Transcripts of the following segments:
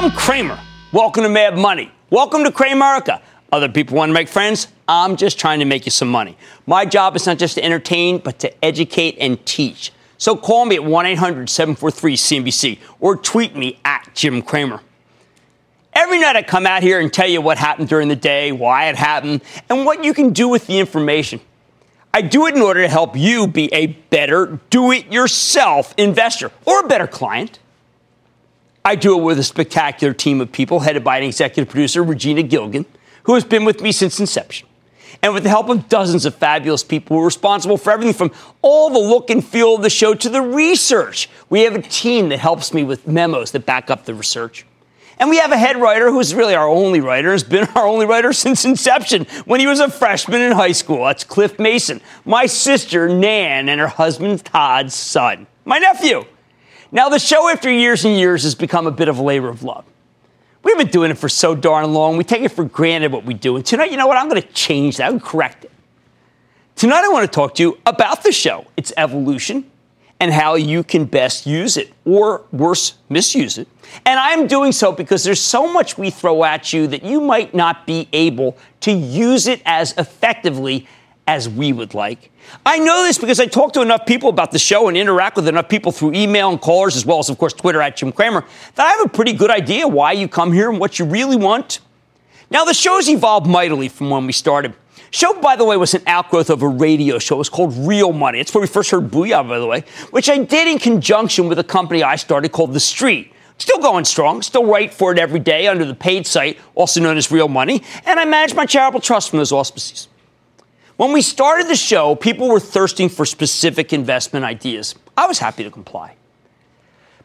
I'm Cramer. Welcome to Mad Money. Welcome to Cramerica. Other people want to make friends. I'm just trying to make you some money. My job is not just to entertain, but to educate and teach. So call me at 1 800 743 CNBC or tweet me at Jim Cramer. Every night I come out here and tell you what happened during the day, why it happened, and what you can do with the information. I do it in order to help you be a better do it yourself investor or a better client. I do it with a spectacular team of people headed by an executive producer, Regina Gilgan, who has been with me since inception. And with the help of dozens of fabulous people who are responsible for everything from all the look and feel of the show to the research. We have a team that helps me with memos that back up the research. And we have a head writer who's really our only writer, has been our only writer since inception when he was a freshman in high school. That's Cliff Mason, my sister Nan, and her husband Todd's son, my nephew. Now, the show, after years and years, has become a bit of a labor of love. We've been doing it for so darn long, we take it for granted what we do. And tonight, you know what? I'm going to change that and correct it. Tonight, I want to talk to you about the show, its evolution, and how you can best use it, or worse, misuse it. And I'm doing so because there's so much we throw at you that you might not be able to use it as effectively as we would like. I know this because I talk to enough people about the show and interact with enough people through email and callers, as well as, of course, Twitter at Jim Cramer, that I have a pretty good idea why you come here and what you really want. Now, the show's evolved mightily from when we started. Show, by the way, was an outgrowth of a radio show. It was called Real Money. It's where we first heard Booyah, by the way, which I did in conjunction with a company I started called The Street. Still going strong, still write for it every day under the paid site, also known as Real Money, and I manage my charitable trust from those auspices. When we started the show, people were thirsting for specific investment ideas. I was happy to comply.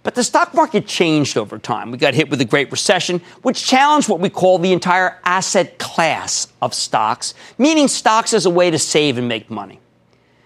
But the stock market changed over time. We got hit with the Great Recession, which challenged what we call the entire asset class of stocks, meaning stocks as a way to save and make money.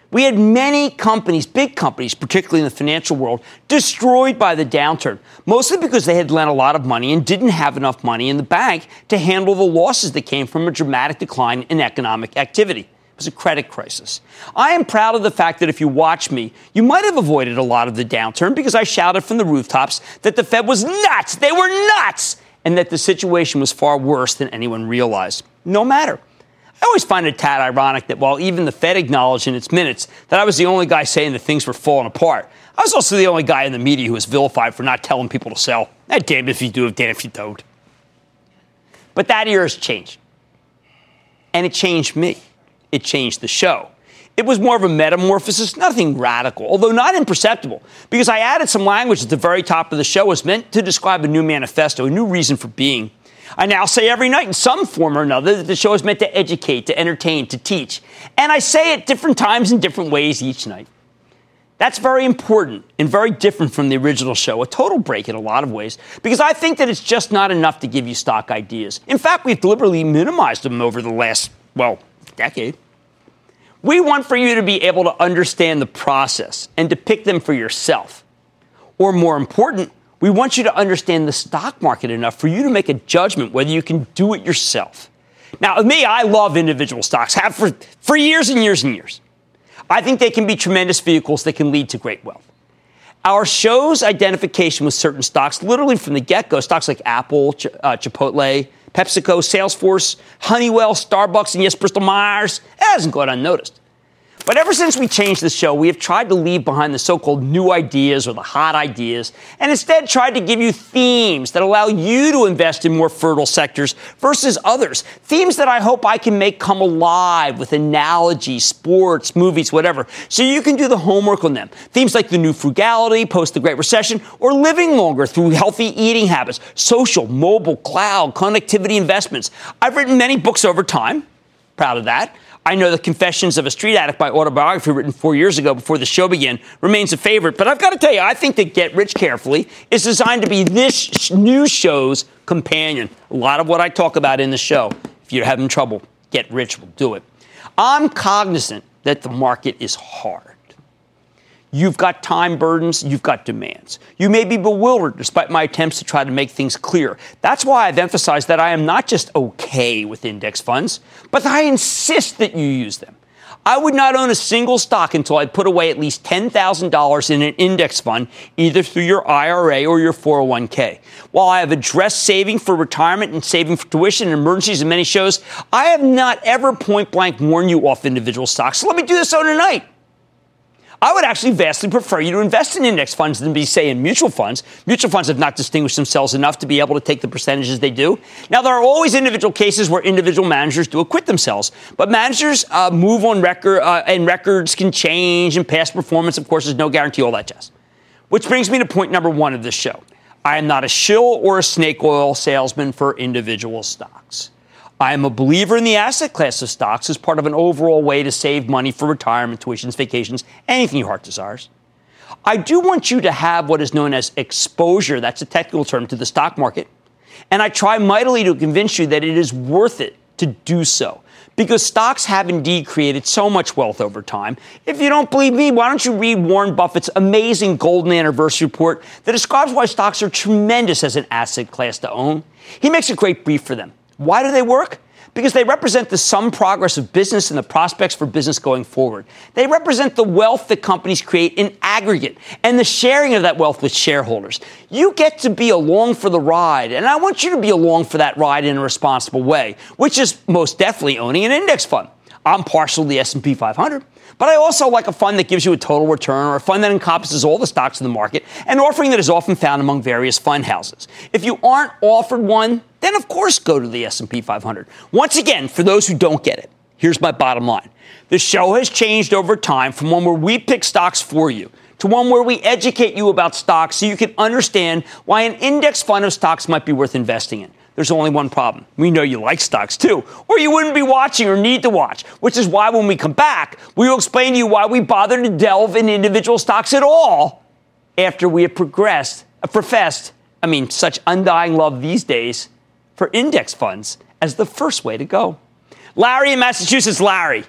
We had many companies, big companies, particularly in the financial world, destroyed by the downturn, mostly because they had lent a lot of money and didn't have enough money in the bank to handle the losses that came from a dramatic decline in economic activity. Was a credit crisis. I am proud of the fact that if you watch me, you might have avoided a lot of the downturn because I shouted from the rooftops that the Fed was nuts. They were nuts. And that the situation was far worse than anyone realized. No matter. I always find it a tad ironic that while even the Fed acknowledged in its minutes that I was the only guy saying that things were falling apart, I was also the only guy in the media who was vilified for not telling people to sell. Eh, damn if you do, damn if you don't. But that era has changed. And it changed me. It changed the show. It was more of a metamorphosis, nothing radical, although not imperceptible, because I added some language at the very top of the show was meant to describe a new manifesto, a new reason for being. I now say every night in some form or another that the show is meant to educate, to entertain, to teach. And I say it different times in different ways each night. That's very important and very different from the original show, a total break in a lot of ways, because I think that it's just not enough to give you stock ideas. In fact, we've deliberately minimized them over the last, well, decade. We want for you to be able to understand the process and to pick them for yourself. Or more important, we want you to understand the stock market enough for you to make a judgment whether you can do it yourself. Now, me, I love individual stocks, have for, for years and years and years. I think they can be tremendous vehicles that can lead to great wealth. Our show's identification with certain stocks, literally from the get go, stocks like Apple, Ch- uh, Chipotle, PepsiCo, Salesforce, Honeywell, Starbucks, and yes, Bristol Myers, it hasn't gone unnoticed. But ever since we changed the show, we have tried to leave behind the so called new ideas or the hot ideas and instead tried to give you themes that allow you to invest in more fertile sectors versus others. Themes that I hope I can make come alive with analogies, sports, movies, whatever, so you can do the homework on them. Themes like the new frugality post the Great Recession or living longer through healthy eating habits, social, mobile, cloud, connectivity investments. I've written many books over time. Proud of that. I know the Confessions of a Street Addict, my autobiography written four years ago before the show began, remains a favorite. But I've got to tell you, I think that Get Rich Carefully is designed to be this new show's companion. A lot of what I talk about in the show. If you're having trouble, Get Rich will do it. I'm cognizant that the market is hard. You've got time burdens, you've got demands. You may be bewildered despite my attempts to try to make things clear. That's why I've emphasized that I am not just okay with index funds, but I insist that you use them. I would not own a single stock until I put away at least $10,000 in an index fund, either through your IRA or your 401k. While I have addressed saving for retirement and saving for tuition and emergencies in many shows, I have not ever point blank warned you off individual stocks. So let me do this on tonight. I would actually vastly prefer you to invest in index funds than be, say, in mutual funds. Mutual funds have not distinguished themselves enough to be able to take the percentages they do. Now, there are always individual cases where individual managers do acquit themselves, but managers uh, move on record, uh, and records can change, and past performance, of course, is no guarantee, all that jazz. Which brings me to point number one of this show. I am not a shill or a snake oil salesman for individual stocks. I am a believer in the asset class of stocks as part of an overall way to save money for retirement, tuitions, vacations, anything your heart desires. I do want you to have what is known as exposure, that's a technical term, to the stock market. And I try mightily to convince you that it is worth it to do so. Because stocks have indeed created so much wealth over time. If you don't believe me, why don't you read Warren Buffett's amazing golden anniversary report that describes why stocks are tremendous as an asset class to own? He makes a great brief for them. Why do they work? Because they represent the sum progress of business and the prospects for business going forward. They represent the wealth that companies create in aggregate and the sharing of that wealth with shareholders. You get to be along for the ride, and I want you to be along for that ride in a responsible way, which is most definitely owning an index fund. I'm partial to the S&P 500. But I also like a fund that gives you a total return or a fund that encompasses all the stocks in the market, an offering that is often found among various fund houses. If you aren't offered one, then of course go to the S&P 500. Once again, for those who don't get it, here's my bottom line. The show has changed over time from one where we pick stocks for you to one where we educate you about stocks so you can understand why an index fund of stocks might be worth investing in. There's only one problem. We know you like stocks too, or you wouldn't be watching or need to watch, which is why when we come back, we will explain to you why we bother to delve in individual stocks at all after we have progressed, uh, professed, I mean, such undying love these days for index funds as the first way to go. Larry in Massachusetts, Larry.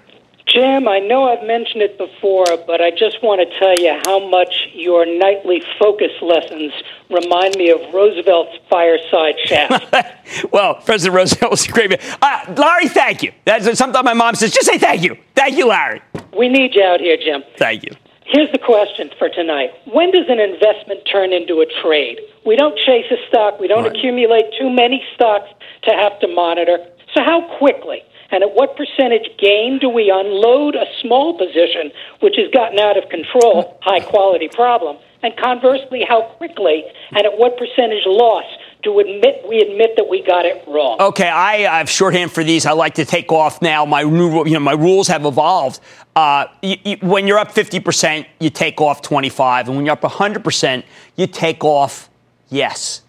Jim, I know I've mentioned it before, but I just want to tell you how much your nightly focus lessons remind me of Roosevelt's fireside chat. well, President Roosevelt was a great man. Uh, Larry, thank you. That's sometimes my mom says, just say thank you. Thank you, Larry. We need you out here, Jim. Thank you. Here's the question for tonight. When does an investment turn into a trade? We don't chase a stock. We don't right. accumulate too many stocks to have to monitor. So how quickly and at what percentage gain do we unload a small position which has gotten out of control, high quality problem? And conversely, how quickly and at what percentage loss to admit we admit that we got it wrong. Okay, I have shorthand for these. I like to take off now. My you know, my rules have evolved. Uh, you, you, when you're up 50%, you take off 25, and when you're up 100%, you take off yes,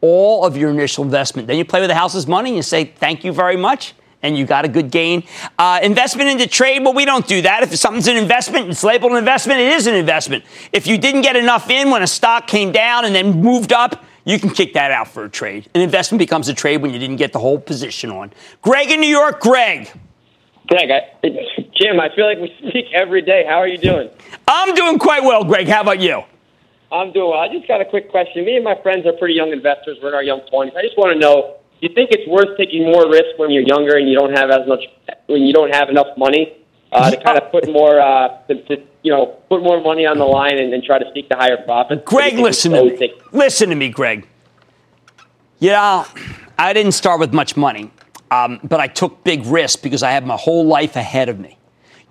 all of your initial investment. Then you play with the house's money and you say thank you very much and you got a good gain. Uh, investment into trade, well, we don't do that. If something's an investment, it's labeled an investment, it is an investment. If you didn't get enough in when a stock came down and then moved up, you can kick that out for a trade. An investment becomes a trade when you didn't get the whole position on. Greg in New York, Greg. Greg, I, Jim, I feel like we speak every day. How are you doing? I'm doing quite well, Greg. How about you? I'm doing well. I just got a quick question. Me and my friends are pretty young investors. We're in our young 20s. I just want to know do you think it's worth taking more risk when you're younger and you don't have as much when you don't have enough money uh, to kind of put more uh, to, to, you know put more money on the line and, and try to seek the higher profit? Greg, listen to me. Take- listen to me, Greg. Yeah, I didn't start with much money, um, but I took big risks because I had my whole life ahead of me.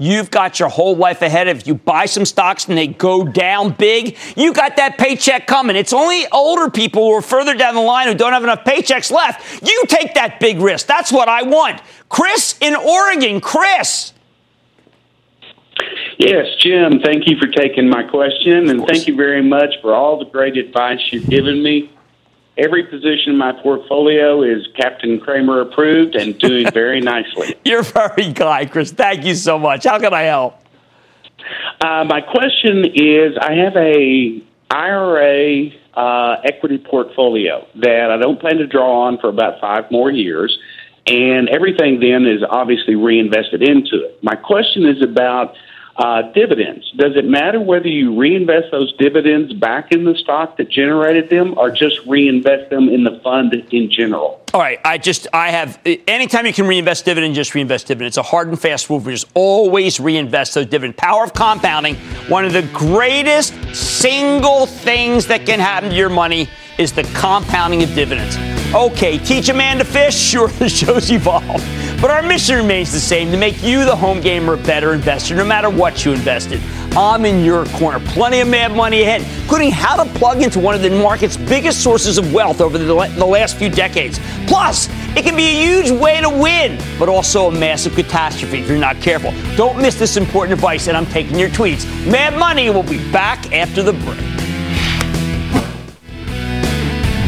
You've got your whole life ahead of you. Buy some stocks and they go down big. You got that paycheck coming. It's only older people who are further down the line who don't have enough paychecks left. You take that big risk. That's what I want. Chris in Oregon. Chris. Yes, Jim, thank you for taking my question, and thank you very much for all the great advice you've given me. Every position in my portfolio is Captain Cramer approved and doing very nicely. You're very kind, Chris. Thank you so much. How can I help? Uh, my question is I have a IRA uh, equity portfolio that I don't plan to draw on for about five more years, and everything then is obviously reinvested into it. My question is about uh, dividends. Does it matter whether you reinvest those dividends back in the stock that generated them or just reinvest them in the fund in general? All right, I just I have anytime you can reinvest dividend, just reinvest dividend. It's a hard and fast rule. Just always reinvest those dividend. Power of compounding. One of the greatest single things that can happen to your money is the compounding of dividends. Okay, teach a man to fish. Sure, the show's evolved. But our mission remains the same to make you, the home gamer, a better investor, no matter what you invested. I'm in your corner. Plenty of mad money ahead, including how to plug into one of the market's biggest sources of wealth over the, the last few decades. Plus, it can be a huge way to win, but also a massive catastrophe if you're not careful. Don't miss this important advice, and I'm taking your tweets. Mad Money will be back after the break.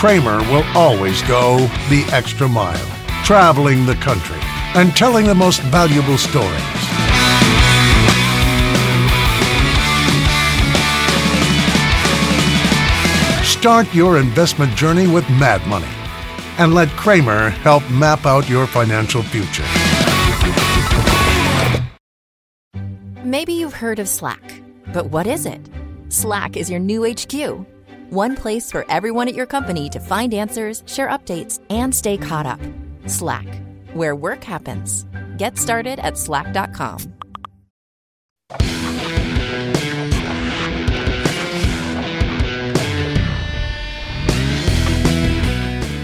Cramer will always go the extra mile, traveling the country and telling the most valuable stories. Start your investment journey with Mad Money and let Cramer help map out your financial future. Maybe you've heard of Slack, but what is it? Slack is your new HQ one place for everyone at your company to find answers, share updates, and stay caught up. Slack, where work happens. Get started at slack.com.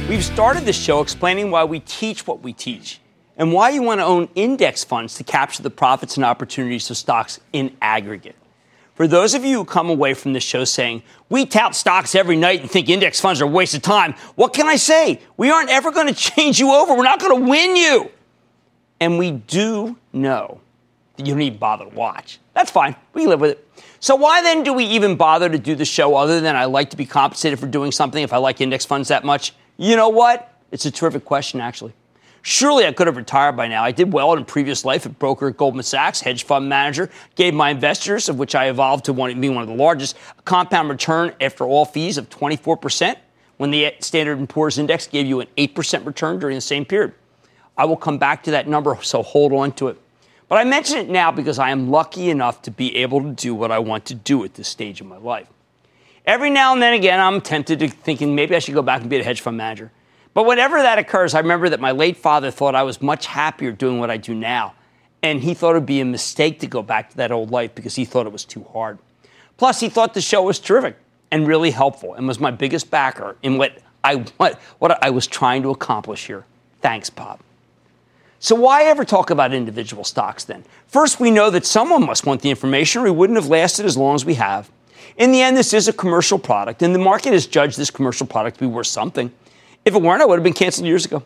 We've started the show explaining why we teach what we teach and why you want to own index funds to capture the profits and opportunities of stocks in aggregate. For those of you who come away from this show saying, we tout stocks every night and think index funds are a waste of time, what can I say? We aren't ever going to change you over. We're not going to win you. And we do know that you don't even bother to watch. That's fine. We can live with it. So why then do we even bother to do the show other than I like to be compensated for doing something if I like index funds that much? You know what? It's a terrific question, actually. Surely I could have retired by now. I did well in a previous life at broker at Goldman Sachs, hedge fund manager, gave my investors, of which I evolved to one, being one of the largest, a compound return after all fees of 24%, when the Standard & Poor's Index gave you an 8% return during the same period. I will come back to that number, so hold on to it. But I mention it now because I am lucky enough to be able to do what I want to do at this stage of my life. Every now and then again, I'm tempted to thinking maybe I should go back and be a hedge fund manager. But whenever that occurs, I remember that my late father thought I was much happier doing what I do now. And he thought it would be a mistake to go back to that old life because he thought it was too hard. Plus, he thought the show was terrific and really helpful and was my biggest backer in what I, what, what I was trying to accomplish here. Thanks, Bob. So, why ever talk about individual stocks then? First, we know that someone must want the information or we wouldn't have lasted as long as we have. In the end, this is a commercial product, and the market has judged this commercial product to be worth something. If it weren't, I would have been canceled years ago.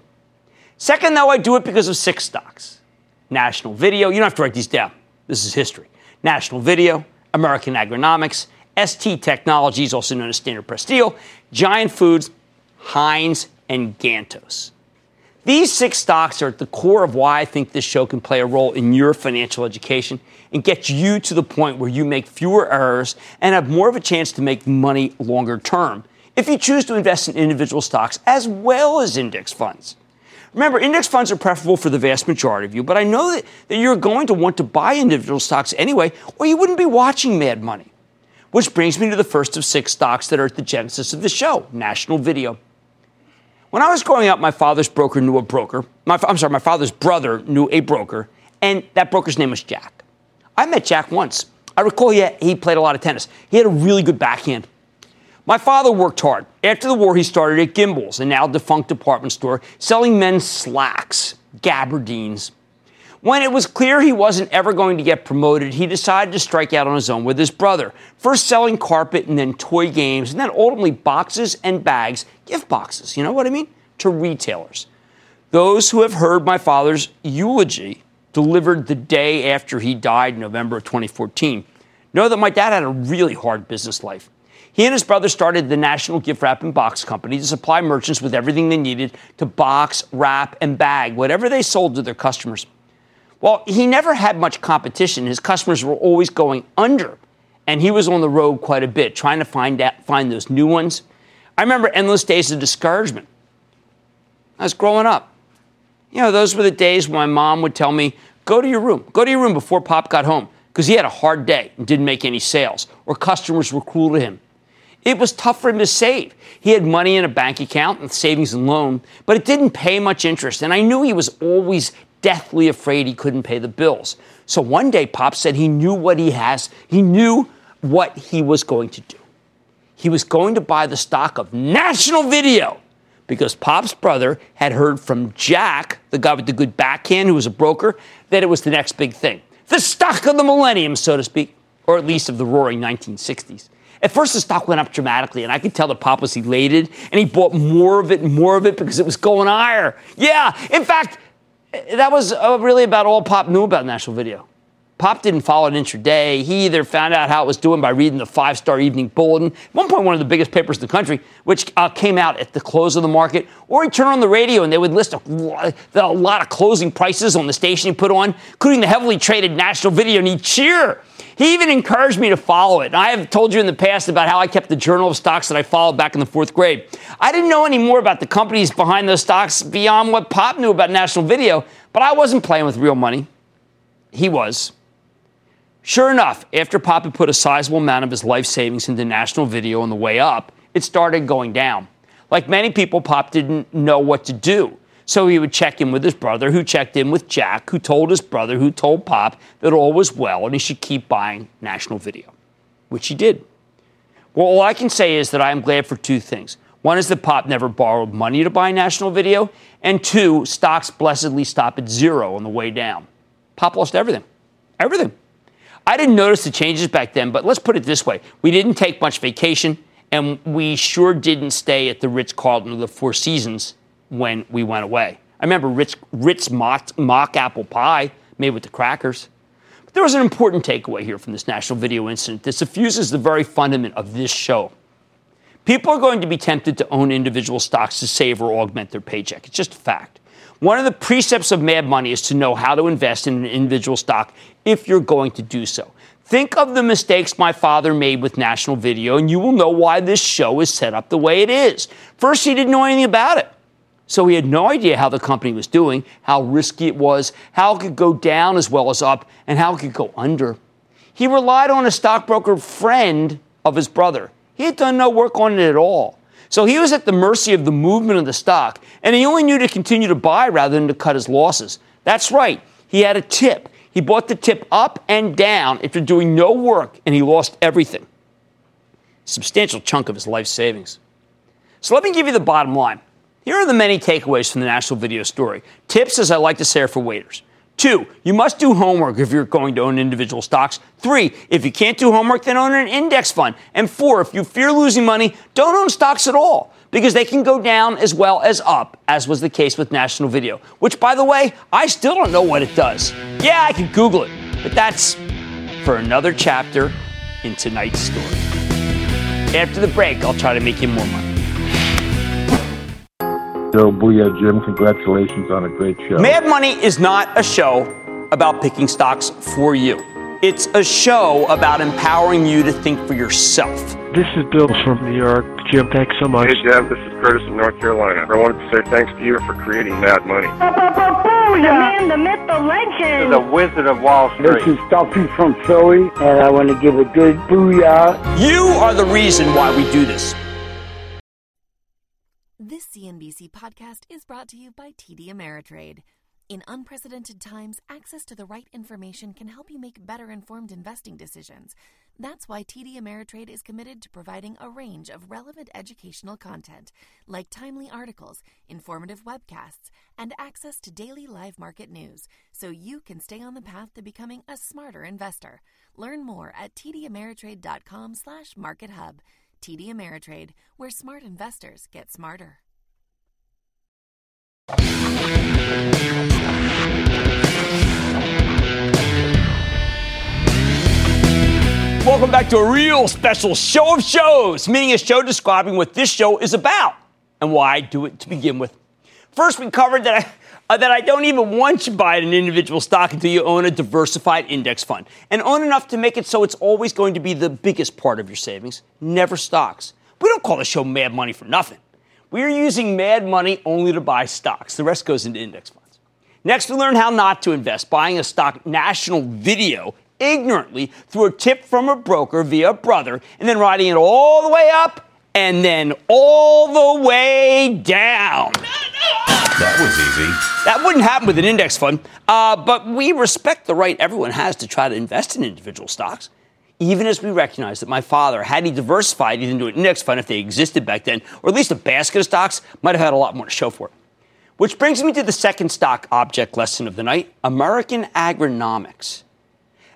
Second, though, I do it because of six stocks National Video, you don't have to write these down, this is history. National Video, American Agronomics, ST Technologies, also known as Standard Press Steel, Giant Foods, Heinz, and Gantos. These six stocks are at the core of why I think this show can play a role in your financial education and get you to the point where you make fewer errors and have more of a chance to make money longer term if you choose to invest in individual stocks as well as index funds. Remember, index funds are preferable for the vast majority of you, but I know that, that you're going to want to buy individual stocks anyway, or you wouldn't be watching Mad Money. Which brings me to the first of six stocks that are at the genesis of the show National Video. When I was growing up, my father's broker knew a broker. My, I'm sorry, my father's brother knew a broker, and that broker's name was Jack. I met Jack once. I recall he, had, he played a lot of tennis. He had a really good backhand. My father worked hard. After the war, he started at Gimbels, a now defunct department store, selling men's slacks, gabardines. When it was clear he wasn't ever going to get promoted, he decided to strike out on his own with his brother, first selling carpet and then toy games, and then ultimately boxes and bags, gift boxes, you know what I mean, to retailers. Those who have heard my father's eulogy delivered the day after he died in November of 2014 know that my dad had a really hard business life. He and his brother started the National Gift Wrap and Box Company to supply merchants with everything they needed to box, wrap, and bag whatever they sold to their customers. Well, he never had much competition. His customers were always going under, and he was on the road quite a bit trying to find out, find those new ones. I remember endless days of discouragement. I was growing up. You know, those were the days when my mom would tell me, "Go to your room. Go to your room before Pop got home." Because he had a hard day and didn't make any sales, or customers were cruel to him. It was tough for him to save. He had money in a bank account and savings and loan, but it didn't pay much interest. And I knew he was always deathly afraid he couldn't pay the bills. So one day, Pop said he knew what he has, he knew what he was going to do. He was going to buy the stock of National Video because Pop's brother had heard from Jack, the guy with the good backhand who was a broker, that it was the next big thing. The stock of the millennium, so to speak, or at least of the roaring 1960s. At first, the stock went up dramatically, and I could tell that Pop was elated, and he bought more of it and more of it because it was going higher. Yeah, in fact, that was uh, really about all Pop knew about National Video. Pop didn't follow it intraday. He either found out how it was doing by reading the five star evening bulletin, at one point, one of the biggest papers in the country, which uh, came out at the close of the market, or he'd turn on the radio and they would list a a lot of closing prices on the station he put on, including the heavily traded national video, and he'd cheer. He even encouraged me to follow it. And I have told you in the past about how I kept the journal of stocks that I followed back in the fourth grade. I didn't know any more about the companies behind those stocks beyond what Pop knew about National Video, but I wasn't playing with real money. He was. Sure enough, after Pop had put a sizable amount of his life savings into national video on the way up, it started going down. Like many people, Pop didn't know what to do. So he would check in with his brother, who checked in with Jack, who told his brother, who told Pop that all was well and he should keep buying national video, which he did. Well, all I can say is that I am glad for two things. One is that Pop never borrowed money to buy national video, and two, stocks blessedly stop at zero on the way down. Pop lost everything. Everything. I didn't notice the changes back then, but let's put it this way we didn't take much vacation, and we sure didn't stay at the Ritz Carlton or the Four Seasons when we went away. I remember Ritz, Ritz mock, mock apple pie made with the crackers. But there was an important takeaway here from this national video incident that suffuses the very fundament of this show. People are going to be tempted to own individual stocks to save or augment their paycheck. It's just a fact. One of the precepts of Mad Money is to know how to invest in an individual stock if you're going to do so. Think of the mistakes my father made with National Video, and you will know why this show is set up the way it is. First, he didn't know anything about it. So he had no idea how the company was doing, how risky it was, how it could go down as well as up, and how it could go under. He relied on a stockbroker friend of his brother. He had done no work on it at all. So he was at the mercy of the movement of the stock, and he only knew to continue to buy rather than to cut his losses. That's right, he had a tip. He bought the tip up and down after doing no work, and he lost everything. Substantial chunk of his life savings. So let me give you the bottom line. Here are the many takeaways from the national video story. Tips, as I like to say, are for waiters. Two, you must do homework if you're going to own individual stocks. Three, if you can't do homework, then own an index fund. And four, if you fear losing money, don't own stocks at all because they can go down as well as up, as was the case with National Video, which, by the way, I still don't know what it does. Yeah, I can Google it, but that's for another chapter in tonight's story. After the break, I'll try to make you more money. So, Booyah, Jim, congratulations on a great show. Mad Money is not a show about picking stocks for you. It's a show about empowering you to think for yourself. This is Bill from New York. Jim, thanks so much. Hey, Jeff, this is Curtis from North Carolina. I wanted to say thanks to you for creating Mad Money. The man, the myth, the legend. The Wizard of Wall Street. This is Stuffy from Philly, and I want to give a good booyah. You are the reason why we do this. This CNBC podcast is brought to you by TD Ameritrade. In unprecedented times, access to the right information can help you make better informed investing decisions. That's why TD Ameritrade is committed to providing a range of relevant educational content, like timely articles, informative webcasts, and access to daily live market news, so you can stay on the path to becoming a smarter investor. Learn more at tdameritrade.com/markethub. TD Ameritrade, where smart investors get smarter. Welcome back to a real special show of shows, meaning a show describing what this show is about and why I do it to begin with. First, we covered that I, uh, that I don't even want you to buy an individual stock until you own a diversified index fund and own enough to make it so it's always going to be the biggest part of your savings, never stocks. We don't call the show Mad Money for nothing. We're using Mad Money only to buy stocks. The rest goes into index funds. Next, we learn how not to invest, buying a stock national video ignorantly through a tip from a broker via a brother, and then riding it all the way up and then all the way down. That was easy. That wouldn't happen with an index fund, uh, but we respect the right everyone has to try to invest in individual stocks. Even as we recognize that my father, had he diversified into an index fund if they existed back then, or at least a basket of stocks, might have had a lot more to show for it. Which brings me to the second stock object lesson of the night American agronomics.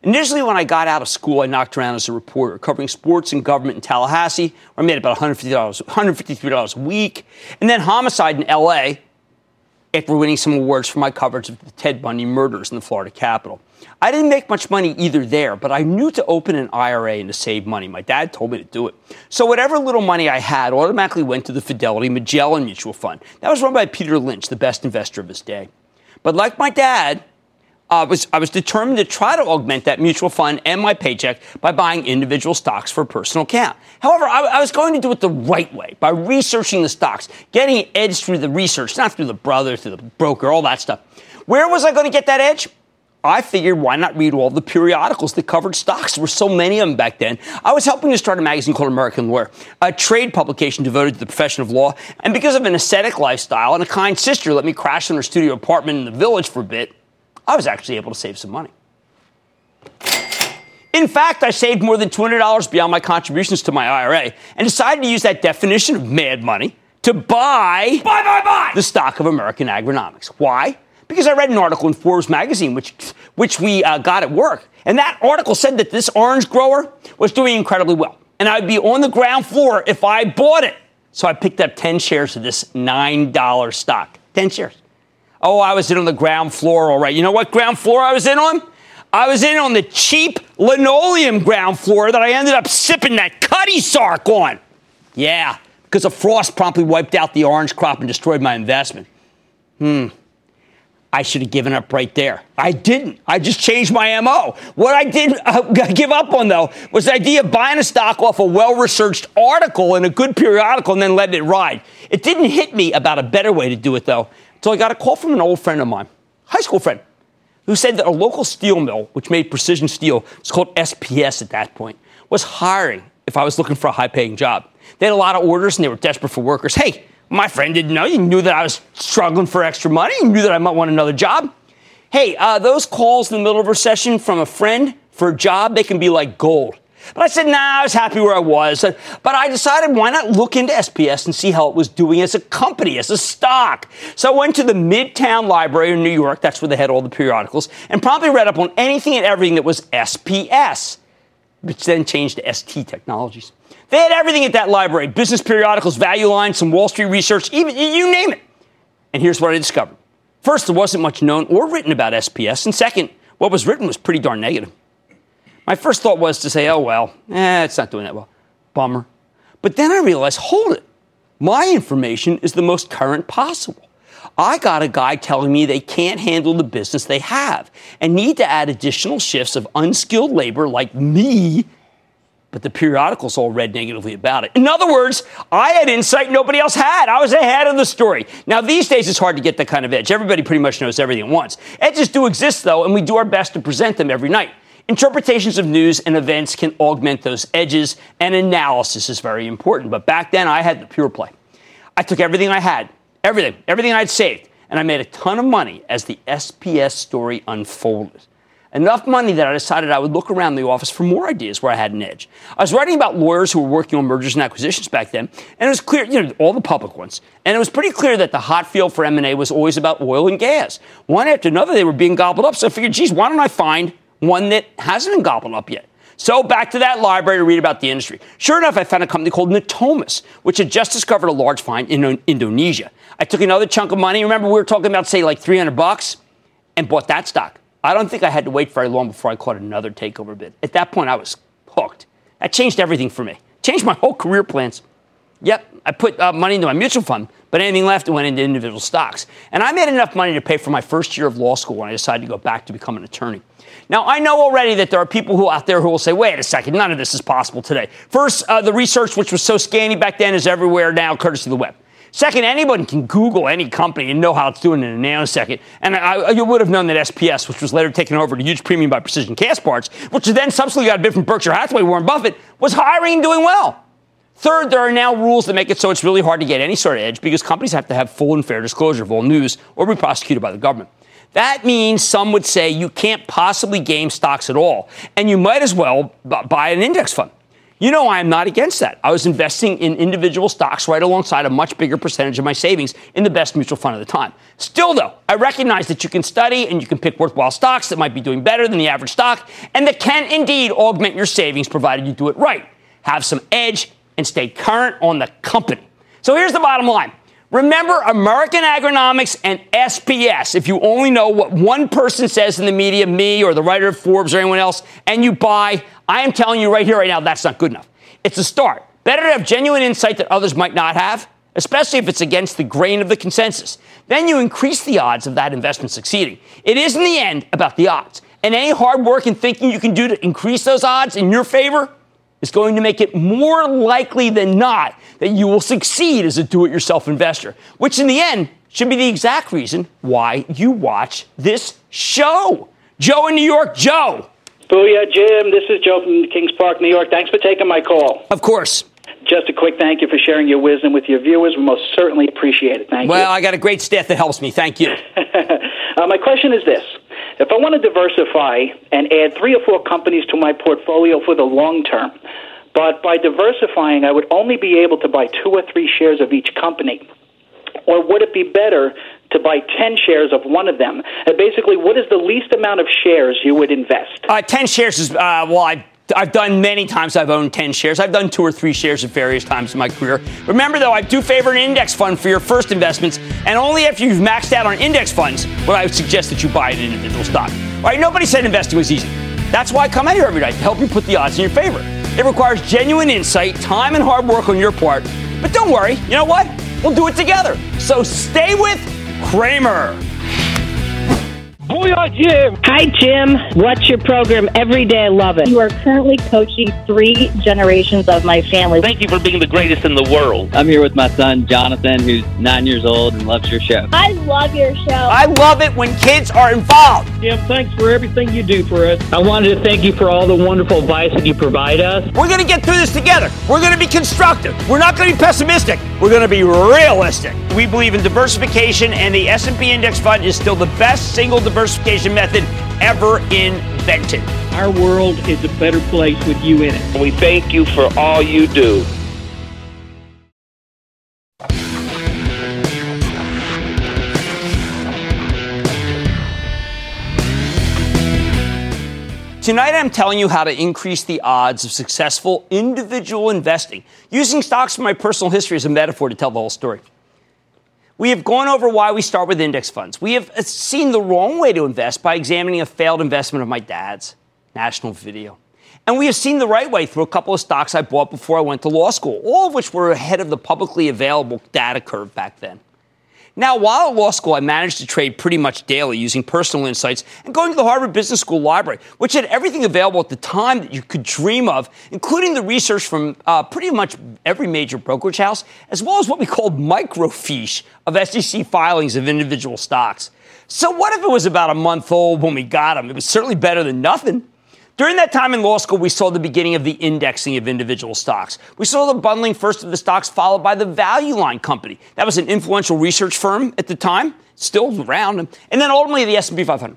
Initially, when I got out of school, I knocked around as a reporter, covering sports and government in Tallahassee, where I made about $150, $153 a week, and then homicide in LA after winning some awards for my coverage of the Ted Bundy murders in the Florida Capitol. I didn't make much money either there, but I knew to open an IRA and to save money. My dad told me to do it. So whatever little money I had automatically went to the Fidelity Magellan Mutual Fund. That was run by Peter Lynch, the best investor of his day. But like my dad, uh, was, I was determined to try to augment that mutual fund and my paycheck by buying individual stocks for personal account. However, I, I was going to do it the right way by researching the stocks, getting edge through the research, not through the brother, through the broker, all that stuff. Where was I going to get that edge? I figured why not read all the periodicals that covered stocks? There were so many of them back then. I was helping to start a magazine called American Lawyer, a trade publication devoted to the profession of law. And because of an ascetic lifestyle and a kind sister let me crash in her studio apartment in the village for a bit, I was actually able to save some money. In fact, I saved more than $200 beyond my contributions to my IRA and decided to use that definition of mad money to buy, buy, buy, buy the stock of American Agronomics. Why? Because I read an article in Forbes magazine, which, which we uh, got at work. And that article said that this orange grower was doing incredibly well. And I'd be on the ground floor if I bought it. So I picked up 10 shares of this $9 stock. 10 shares. Oh, I was in on the ground floor, all right. You know what ground floor I was in on? I was in on the cheap linoleum ground floor that I ended up sipping that Cutty Sark on. Yeah, because the frost promptly wiped out the orange crop and destroyed my investment. Hmm. I should have given up right there. I didn't. I just changed my MO. What I did uh, give up on, though, was the idea of buying a stock off a well researched article in a good periodical and then letting it ride. It didn't hit me about a better way to do it, though. So I got a call from an old friend of mine, high school friend, who said that a local steel mill, which made precision steel, it's called SPS at that point, was hiring if I was looking for a high paying job. They had a lot of orders and they were desperate for workers. Hey, my friend didn't know. You knew that I was struggling for extra money. You knew that I might want another job. Hey, uh, those calls in the middle of a recession from a friend for a job, they can be like gold. But I said, nah, I was happy where I was. But I decided why not look into SPS and see how it was doing as a company, as a stock. So I went to the Midtown Library in New York, that's where they had all the periodicals, and promptly read up on anything and everything that was SPS, which then changed to ST Technologies. They had everything at that library business periodicals, value lines, some Wall Street research, even you name it. And here's what I discovered. First, there wasn't much known or written about SPS. And second, what was written was pretty darn negative. My first thought was to say, oh, well, eh, it's not doing that well. Bummer. But then I realized, hold it. My information is the most current possible. I got a guy telling me they can't handle the business they have and need to add additional shifts of unskilled labor like me, but the periodicals all read negatively about it. In other words, I had insight nobody else had. I was ahead of the story. Now, these days, it's hard to get that kind of edge. Everybody pretty much knows everything at once. Edges do exist, though, and we do our best to present them every night. Interpretations of news and events can augment those edges, and analysis is very important. But back then, I had the pure play. I took everything I had, everything, everything I'd saved, and I made a ton of money as the SPS story unfolded. enough money that I decided I would look around the office for more ideas where I had an edge. I was writing about lawyers who were working on mergers and acquisitions back then, and it was clear, you know, all the public ones. And it was pretty clear that the hot field for M&A was always about oil and gas. One after another, they were being gobbled up. So I figured, geez, why don't I find one that hasn't been gobbled up yet? So back to that library to read about the industry. Sure enough, I found a company called Natomas, which had just discovered a large find in Indonesia. I took another chunk of money. Remember, we were talking about, say, like 300 bucks, and bought that stock. I don't think I had to wait very long before I caught another takeover bid. At that point, I was hooked. That changed everything for me. Changed my whole career plans. Yep, I put uh, money into my mutual fund, but anything left went into individual stocks. And I made enough money to pay for my first year of law school when I decided to go back to become an attorney. Now, I know already that there are people who out there who will say, wait a second, none of this is possible today. First, uh, the research, which was so scanty back then, is everywhere now, courtesy of the web. Second, anyone can Google any company and know how it's doing in a nanosecond. And I, you would have known that SPS, which was later taken over to huge premium by Precision Castparts, which then subsequently got a bid from Berkshire Hathaway, Warren Buffett, was hiring and doing well. Third, there are now rules that make it so it's really hard to get any sort of edge because companies have to have full and fair disclosure of all news or be prosecuted by the government. That means some would say you can't possibly game stocks at all, and you might as well buy an index fund. You know, I'm not against that. I was investing in individual stocks right alongside a much bigger percentage of my savings in the best mutual fund at the time. Still, though, I recognize that you can study and you can pick worthwhile stocks that might be doing better than the average stock and that can indeed augment your savings provided you do it right. Have some edge and stay current on the company. So here's the bottom line Remember American Agronomics and SPS. If you only know what one person says in the media, me or the writer of Forbes or anyone else, and you buy, I am telling you right here, right now, that's not good enough. It's a start. Better to have genuine insight that others might not have, especially if it's against the grain of the consensus. Then you increase the odds of that investment succeeding. It is in the end about the odds. And any hard work and thinking you can do to increase those odds in your favor is going to make it more likely than not that you will succeed as a do it yourself investor, which in the end should be the exact reason why you watch this show. Joe in New York, Joe. Booyah, Jim. This is Joe from Kings Park, New York. Thanks for taking my call. Of course. Just a quick thank you for sharing your wisdom with your viewers. We most certainly appreciate it. Thank well, you. Well, I got a great staff that helps me. Thank you. uh, my question is this if I want to diversify and add three or four companies to my portfolio for the long term, but by diversifying, I would only be able to buy two or three shares of each company. Or would it be better to buy 10 shares of one of them? And basically, what is the least amount of shares you would invest? Uh, 10 shares is, uh, well, I I've done many times. I've owned 10 shares. I've done two or three shares at various times in my career. Remember, though, I do favor an index fund for your first investments, and only after you've maxed out on index funds would I suggest that you buy an individual stock. All right, nobody said investing was easy. That's why I come out here every night to help you put the odds in your favor. It requires genuine insight, time, and hard work on your part. But don't worry, you know what? We'll do it together. So stay with Cramer. Booyah, Jim. Hi, Jim. Watch your program every day. I love it. You are currently coaching three generations of my family. Thank you for being the greatest in the world. I'm here with my son, Jonathan, who's nine years old and loves your show. I love your show. I love it when kids are involved. Jim, thanks for everything you do for us. I wanted to thank you for all the wonderful advice that you provide us. We're going to get through this together. We're going to be constructive. We're not going to be pessimistic. We're going to be realistic. We believe in diversification, and the S&P Index Fund is still the best single diversification method method ever invented. Our world is a better place with you in it. We thank you for all you do. Tonight, I'm telling you how to increase the odds of successful individual investing using stocks from my personal history as a metaphor to tell the whole story. We have gone over why we start with index funds. We have uh, seen the wrong way to invest by examining a failed investment of my dad's, National Video. And we have seen the right way through a couple of stocks I bought before I went to law school, all of which were ahead of the publicly available data curve back then. Now, while at law school, I managed to trade pretty much daily using personal insights and going to the Harvard Business School library, which had everything available at the time that you could dream of, including the research from uh, pretty much every major brokerage house, as well as what we called microfiche of SEC filings of individual stocks. So, what if it was about a month old when we got them? It was certainly better than nothing. During that time in law school, we saw the beginning of the indexing of individual stocks. We saw the bundling first of the stocks, followed by the Value Line Company. That was an influential research firm at the time, still around, and then ultimately the S&P 500.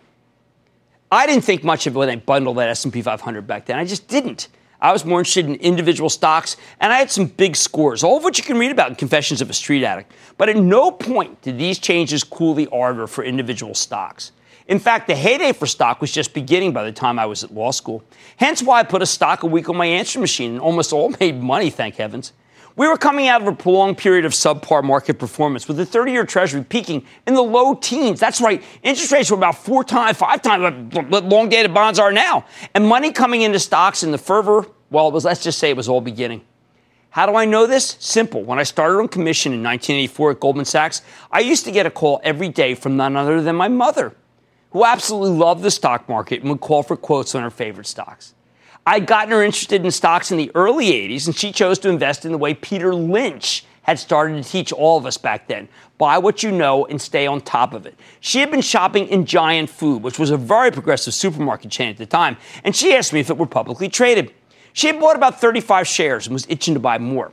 I didn't think much of it when they bundled that S&P 500 back then. I just didn't. I was more interested in individual stocks, and I had some big scores, all of which you can read about in Confessions of a Street Addict. But at no point did these changes cool the ardor for individual stocks. In fact, the heyday for stock was just beginning by the time I was at law school. Hence why I put a stock a week on my answer machine and almost all made money, thank heavens. We were coming out of a prolonged period of subpar market performance with the 30 year Treasury peaking in the low teens. That's right, interest rates were about four times, five times what long dated bonds are now. And money coming into stocks in the fervor, well, it was, let's just say it was all beginning. How do I know this? Simple. When I started on commission in 1984 at Goldman Sachs, I used to get a call every day from none other than my mother who absolutely loved the stock market and would call for quotes on her favorite stocks. I'd gotten her interested in stocks in the early 80s, and she chose to invest in the way Peter Lynch had started to teach all of us back then buy what you know and stay on top of it. She had been shopping in Giant Food, which was a very progressive supermarket chain at the time, and she asked me if it were publicly traded. She had bought about 35 shares and was itching to buy more.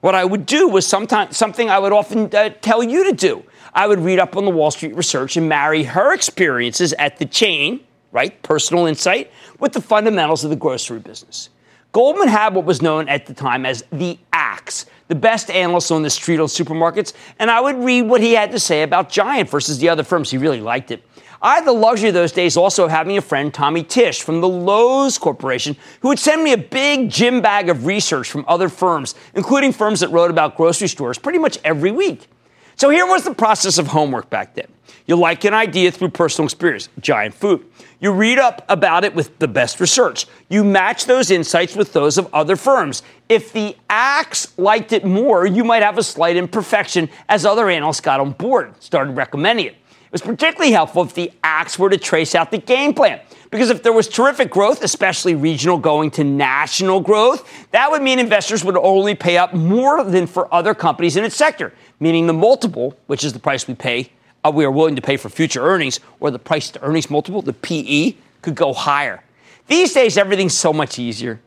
What I would do was sometimes something I would often uh, tell you to do. I would read up on the Wall Street research and marry her experiences at the chain, right, personal insight, with the fundamentals of the grocery business. Goldman had what was known at the time as the axe, the best analyst on the street on supermarkets, and I would read what he had to say about Giant versus the other firms. He really liked it. I had the luxury those days also of having a friend, Tommy Tisch from the Loews Corporation, who would send me a big gym bag of research from other firms, including firms that wrote about grocery stores pretty much every week. So here was the process of homework back then. You like an idea through personal experience, giant food. You read up about it with the best research. You match those insights with those of other firms. If the axe liked it more, you might have a slight imperfection as other analysts got on board, started recommending it. It was particularly helpful if the axe were to trace out the game plan. Because if there was terrific growth, especially regional going to national growth, that would mean investors would only pay up more than for other companies in its sector meaning the multiple, which is the price we pay, uh, we are willing to pay for future earnings, or the price to earnings multiple, the PE, could go higher. These days, everything's so much easier.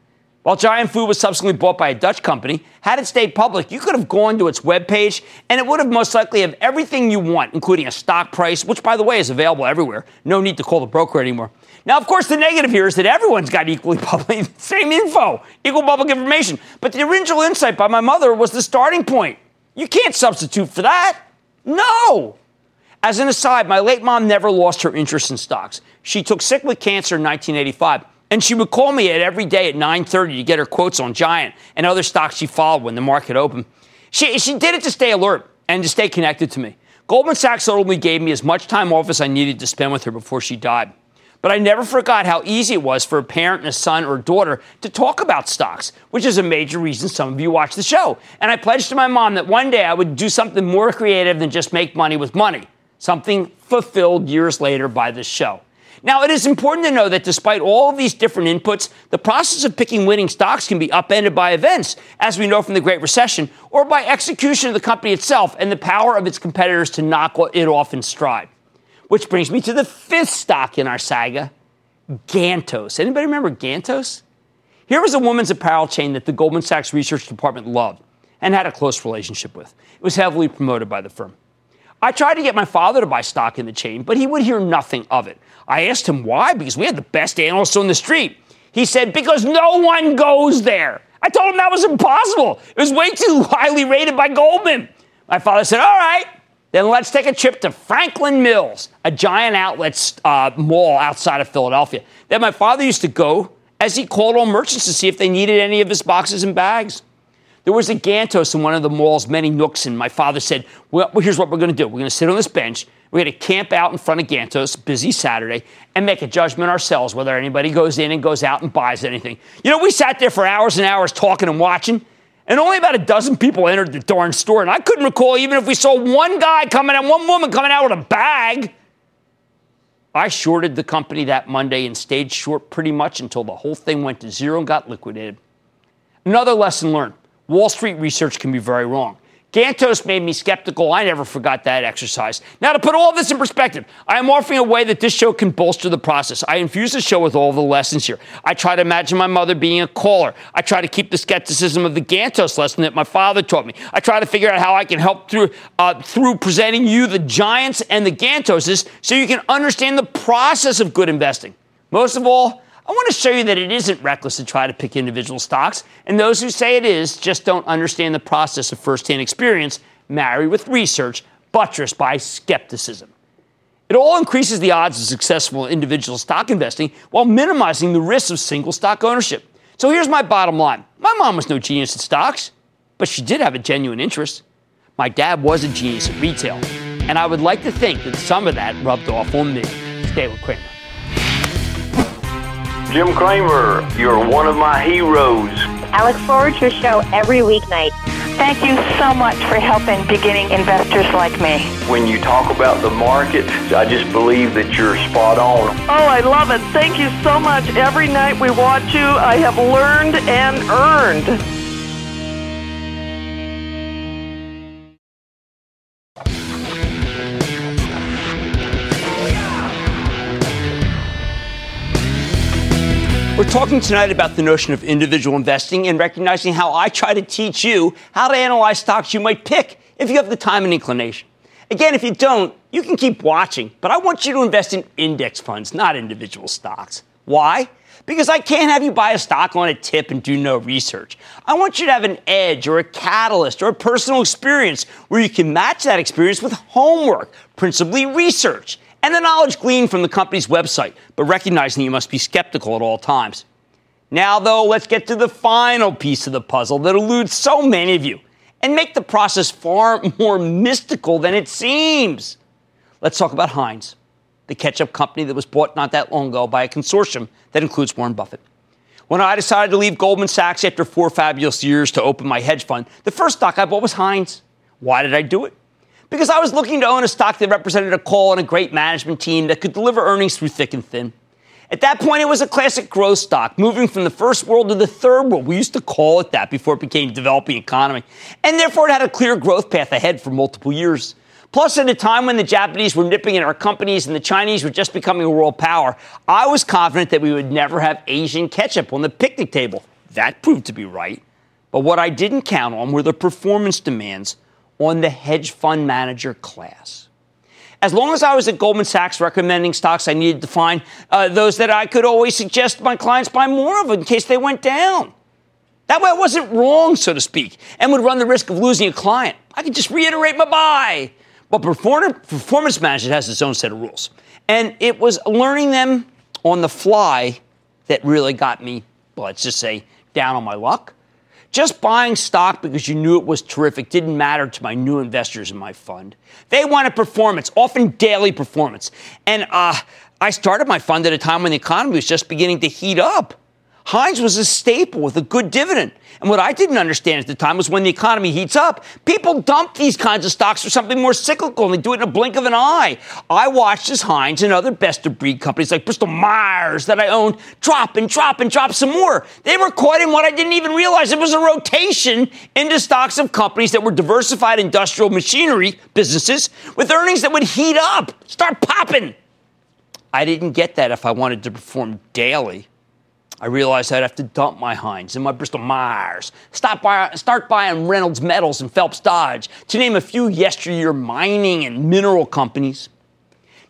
While Giant Food was subsequently bought by a Dutch company, had it stayed public, you could have gone to its webpage and it would have most likely have everything you want, including a stock price, which by the way is available everywhere. No need to call the broker anymore. Now, of course, the negative here is that everyone's got equally public, same info, equal public information. But the original insight by my mother was the starting point. You can't substitute for that. No. As an aside, my late mom never lost her interest in stocks. She took sick with cancer in 1985, and she would call me at every day at 9:30 to get her quotes on Giant and other stocks she followed when the market opened. She, she did it to stay alert and to stay connected to me. Goldman Sachs only gave me as much time off as I needed to spend with her before she died. But I never forgot how easy it was for a parent and a son or daughter to talk about stocks, which is a major reason some of you watch the show. And I pledged to my mom that one day I would do something more creative than just make money with money, something fulfilled years later by this show. Now, it is important to know that despite all of these different inputs, the process of picking winning stocks can be upended by events, as we know from the Great Recession, or by execution of the company itself and the power of its competitors to knock it off in stride. Which brings me to the fifth stock in our saga, Gantos. Anybody remember Gantos? Here was a woman's apparel chain that the Goldman Sachs research department loved and had a close relationship with. It was heavily promoted by the firm. I tried to get my father to buy stock in the chain, but he would hear nothing of it. I asked him why, because we had the best analysts on the street. He said, because no one goes there. I told him that was impossible. It was way too highly rated by Goldman. My father said, all right, then let's take a trip to Franklin Mills, a giant outlet uh, mall outside of Philadelphia that my father used to go as he called on merchants to see if they needed any of his boxes and bags. There was a Gantos in one of the mall's many nooks, and my father said, Well, here's what we're going to do. We're going to sit on this bench. We're going to camp out in front of Gantos, busy Saturday, and make a judgment ourselves whether anybody goes in and goes out and buys anything. You know, we sat there for hours and hours talking and watching. And only about a dozen people entered the darn store. And I couldn't recall even if we saw one guy coming out, one woman coming out with a bag. I shorted the company that Monday and stayed short pretty much until the whole thing went to zero and got liquidated. Another lesson learned Wall Street research can be very wrong. Gantos made me skeptical. I never forgot that exercise. Now, to put all this in perspective, I am offering a way that this show can bolster the process. I infuse the show with all the lessons here. I try to imagine my mother being a caller. I try to keep the skepticism of the Gantos lesson that my father taught me. I try to figure out how I can help through uh, through presenting you the giants and the Gantoses so you can understand the process of good investing. Most of all, I want to show you that it isn't reckless to try to pick individual stocks, and those who say it is just don't understand the process of firsthand experience married with research buttressed by skepticism. It all increases the odds of successful individual stock investing while minimizing the risks of single stock ownership. So here's my bottom line my mom was no genius at stocks, but she did have a genuine interest. My dad was a genius at retail, and I would like to think that some of that rubbed off on me. Stay with Cramer. Jim Cramer, you're one of my heroes. I look forward to your show every weeknight. Thank you so much for helping beginning investors like me. When you talk about the market, I just believe that you're spot on. Oh, I love it. Thank you so much. Every night we watch you, I have learned and earned. Talking tonight about the notion of individual investing and recognizing how I try to teach you how to analyze stocks you might pick if you have the time and inclination. Again, if you don't, you can keep watching, but I want you to invest in index funds, not individual stocks. Why? Because I can't have you buy a stock on a tip and do no research. I want you to have an edge or a catalyst or a personal experience where you can match that experience with homework, principally research and the knowledge gleaned from the company's website, but recognizing you must be skeptical at all times. Now, though, let's get to the final piece of the puzzle that eludes so many of you and make the process far more mystical than it seems. Let's talk about Heinz, the ketchup company that was bought not that long ago by a consortium that includes Warren Buffett. When I decided to leave Goldman Sachs after four fabulous years to open my hedge fund, the first stock I bought was Heinz. Why did I do it? Because I was looking to own a stock that represented a call and a great management team that could deliver earnings through thick and thin. At that point, it was a classic growth stock, moving from the first world to the third world. We used to call it that before it became developing economy. And therefore, it had a clear growth path ahead for multiple years. Plus, at a time when the Japanese were nipping at our companies and the Chinese were just becoming a world power, I was confident that we would never have Asian ketchup on the picnic table. That proved to be right. But what I didn't count on were the performance demands on the hedge fund manager class. As long as I was at Goldman Sachs recommending stocks, I needed to find uh, those that I could always suggest my clients buy more of in case they went down. That way I wasn't wrong, so to speak, and would run the risk of losing a client. I could just reiterate my buy. But performance management has its own set of rules. And it was learning them on the fly that really got me, well, let's just say, down on my luck. Just buying stock because you knew it was terrific didn't matter to my new investors in my fund. They wanted performance, often daily performance. And uh, I started my fund at a time when the economy was just beginning to heat up. Heinz was a staple with a good dividend. And what I didn't understand at the time was when the economy heats up, people dump these kinds of stocks for something more cyclical and they do it in a blink of an eye. I watched as Heinz and other best of breed companies like Bristol Myers that I owned drop and drop and drop some more. They were caught in what I didn't even realize. It was a rotation into stocks of companies that were diversified industrial machinery businesses with earnings that would heat up, start popping. I didn't get that if I wanted to perform daily. I realized I'd have to dump my Heinz and my Bristol Myers, stop by, start buying Reynolds Metals and Phelps Dodge, to name a few yesteryear mining and mineral companies.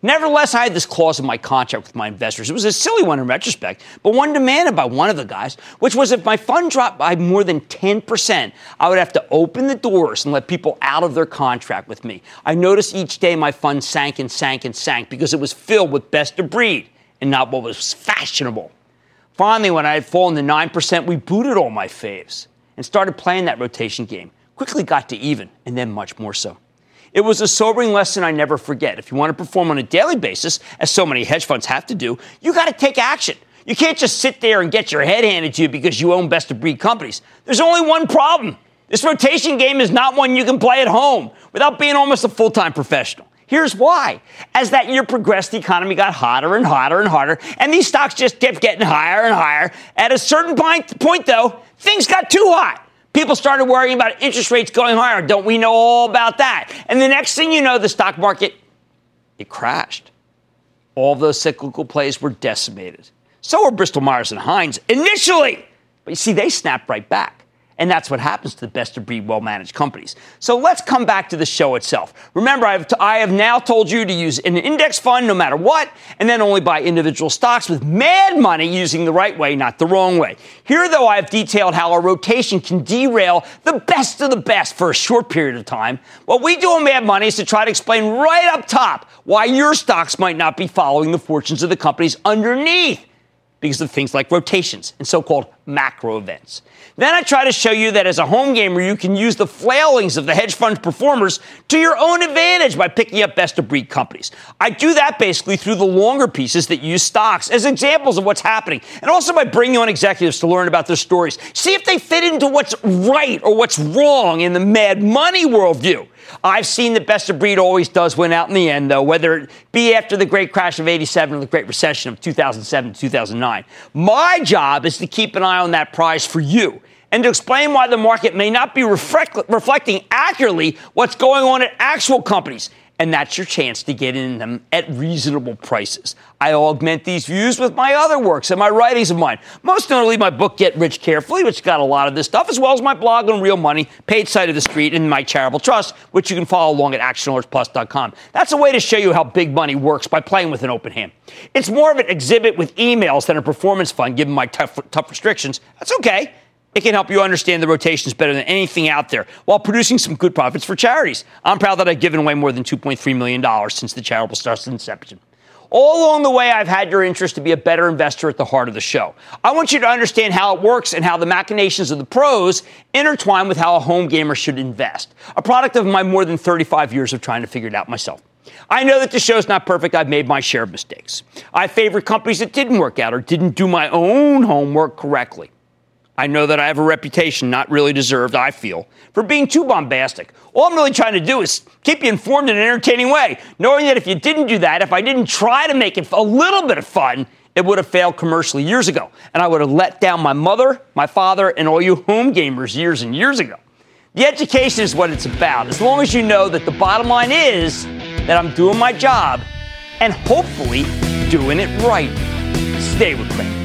Nevertheless, I had this clause in my contract with my investors. It was a silly one in retrospect, but one demanded by one of the guys, which was if my fund dropped by more than 10%, I would have to open the doors and let people out of their contract with me. I noticed each day my fund sank and sank and sank because it was filled with best of breed and not what was fashionable. Finally, when I had fallen to 9%, we booted all my faves and started playing that rotation game. Quickly got to even, and then much more so. It was a sobering lesson I never forget. If you want to perform on a daily basis, as so many hedge funds have to do, you got to take action. You can't just sit there and get your head handed to you because you own best of breed companies. There's only one problem. This rotation game is not one you can play at home without being almost a full time professional. Here's why. As that year progressed, the economy got hotter and hotter and hotter, and these stocks just kept getting higher and higher. At a certain point, point though, things got too hot. People started worrying about interest rates going higher. Don't we know all about that? And the next thing you know, the stock market, it crashed. All those cyclical plays were decimated. So were Bristol Myers and Heinz initially. But you see, they snapped right back. And that's what happens to the best of breed, well managed companies. So let's come back to the show itself. Remember, I've t- I have now told you to use an index fund no matter what, and then only buy individual stocks with mad money using the right way, not the wrong way. Here, though, I've detailed how a rotation can derail the best of the best for a short period of time. What we do on Mad Money is to try to explain right up top why your stocks might not be following the fortunes of the companies underneath because of things like rotations and so called macro events. Then I try to show you that as a home gamer, you can use the flailings of the hedge fund performers to your own advantage by picking up best of breed companies. I do that basically through the longer pieces that use stocks as examples of what's happening, and also by bringing on executives to learn about their stories. See if they fit into what's right or what's wrong in the mad money worldview. I've seen that best of breed always does win out in the end, though, whether it be after the great crash of 87 or the great recession of 2007 to 2009. My job is to keep an eye on that prize for you and to explain why the market may not be reflect- reflecting accurately what's going on at actual companies and that's your chance to get in them at reasonable prices. I augment these views with my other works and my writings of mine, most notably my book Get Rich Carefully, which got a lot of this stuff, as well as my blog on real money, paid side of the street, and my charitable trust, which you can follow along at actionalertsplus.com. That's a way to show you how big money works by playing with an open hand. It's more of an exhibit with emails than a performance fund, given my tough, tough restrictions. That's okay. It can help you understand the rotations better than anything out there while producing some good profits for charities. I'm proud that I've given away more than $2.3 million since the charitable start's inception. All along the way, I've had your interest to be a better investor at the heart of the show. I want you to understand how it works and how the machinations of the pros intertwine with how a home gamer should invest, a product of my more than 35 years of trying to figure it out myself. I know that the show's not perfect. I've made my share of mistakes. I favor companies that didn't work out or didn't do my own homework correctly. I know that I have a reputation not really deserved, I feel, for being too bombastic. All I'm really trying to do is keep you informed in an entertaining way, knowing that if you didn't do that, if I didn't try to make it a little bit of fun, it would have failed commercially years ago. And I would have let down my mother, my father, and all you home gamers years and years ago. The education is what it's about, as long as you know that the bottom line is that I'm doing my job and hopefully doing it right. Stay with me.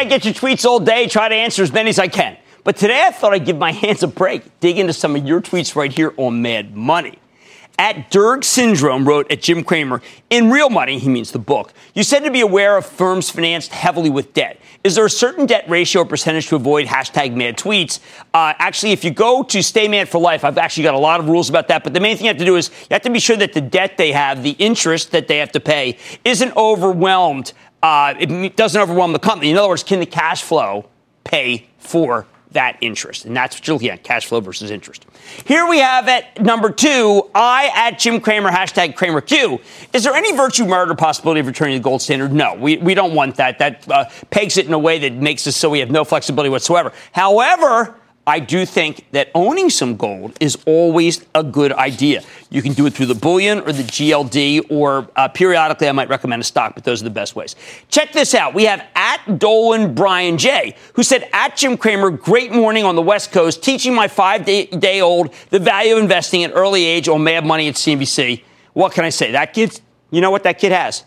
I get your tweets all day, try to answer as many as I can. But today I thought I'd give my hands a break, dig into some of your tweets right here on Mad Money. At Derg Syndrome wrote at Jim Cramer, in real money, he means the book, you said to be aware of firms financed heavily with debt. Is there a certain debt ratio or percentage to avoid hashtag mad tweets? Uh, actually, if you go to Stay Mad for Life, I've actually got a lot of rules about that. But the main thing you have to do is you have to be sure that the debt they have, the interest that they have to pay, isn't overwhelmed uh, it doesn't overwhelm the company. In other words, can the cash flow pay for that interest? And that's what you're looking at cash flow versus interest. Here we have at number two, I at Jim Cramer, hashtag Cramer Q. Is there any virtue murder possibility of returning the gold standard? No, we, we don't want that. That uh, pegs it in a way that makes us so we have no flexibility whatsoever. However, I do think that owning some gold is always a good idea. You can do it through the bullion or the GLD, or uh, periodically I might recommend a stock, but those are the best ways. Check this out. We have at Dolan Brian J, who said, at Jim Cramer, great morning on the West Coast, teaching my five day, day old the value of investing at early age on Mad Money at CNBC. What can I say? That kid, you know what that kid has?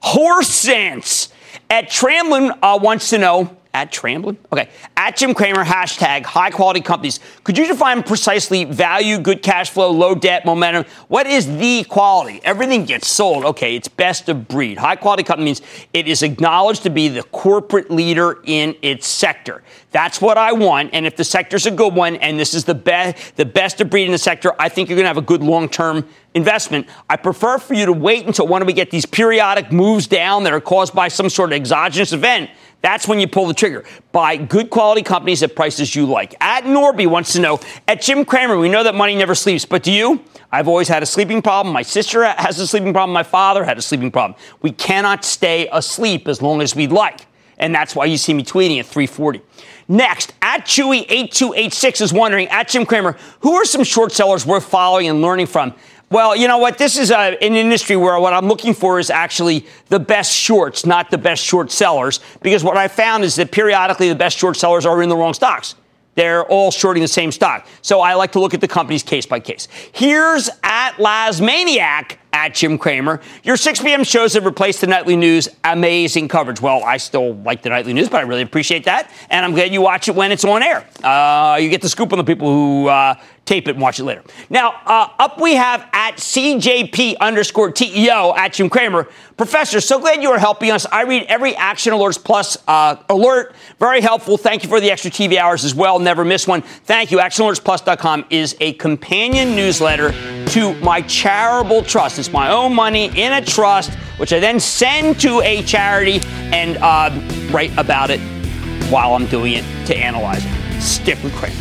Horse sense. At Tramlin uh, wants to know, at Tramblin? Okay. At Jim Cramer, hashtag high quality companies. Could you define precisely value, good cash flow, low debt, momentum? What is the quality? Everything gets sold. Okay, it's best of breed. High quality company means it is acknowledged to be the corporate leader in its sector. That's what I want. And if the sector's a good one and this is the best the best of breed in the sector, I think you're gonna have a good long-term investment. I prefer for you to wait until when we get these periodic moves down that are caused by some sort of exogenous event That's when you pull the trigger. Buy good quality companies at prices you like. At Norby wants to know, at Jim Cramer, we know that money never sleeps, but do you? I've always had a sleeping problem. My sister has a sleeping problem. My father had a sleeping problem. We cannot stay asleep as long as we'd like. And that's why you see me tweeting at 340. Next, at Chewy8286 is wondering, at Jim Cramer, who are some short sellers worth following and learning from? Well, you know what? This is a, uh, an industry where what I'm looking for is actually the best shorts, not the best short sellers, because what I found is that periodically the best short sellers are in the wrong stocks. They're all shorting the same stock. So I like to look at the companies case by case. Here's at Lasmaniac at Jim Cramer. Your 6 p.m. shows have replaced the nightly news. Amazing coverage. Well, I still like the nightly news, but I really appreciate that. And I'm glad you watch it when it's on air. Uh, you get the scoop on the people who uh, tape it and watch it later. Now, uh, up we have at CJP underscore TEO at Jim Cramer. Professor, so glad you are helping us. I read every Action Alerts Plus uh, alert. Very helpful. Thank you for the extra TV hours as well. Never miss one. Thank you. ActionAlertsPlus.com is a companion newsletter to my charitable trust. It's my own money in a trust, which I then send to a charity and uh, write about it while I'm doing it to analyze it. Stick with Cramer.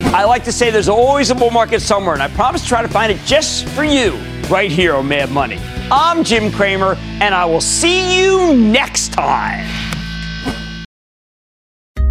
I like to say there's always a bull market somewhere, and I promise to try to find it just for you right here on Mad Money. I'm Jim Cramer, and I will see you next time.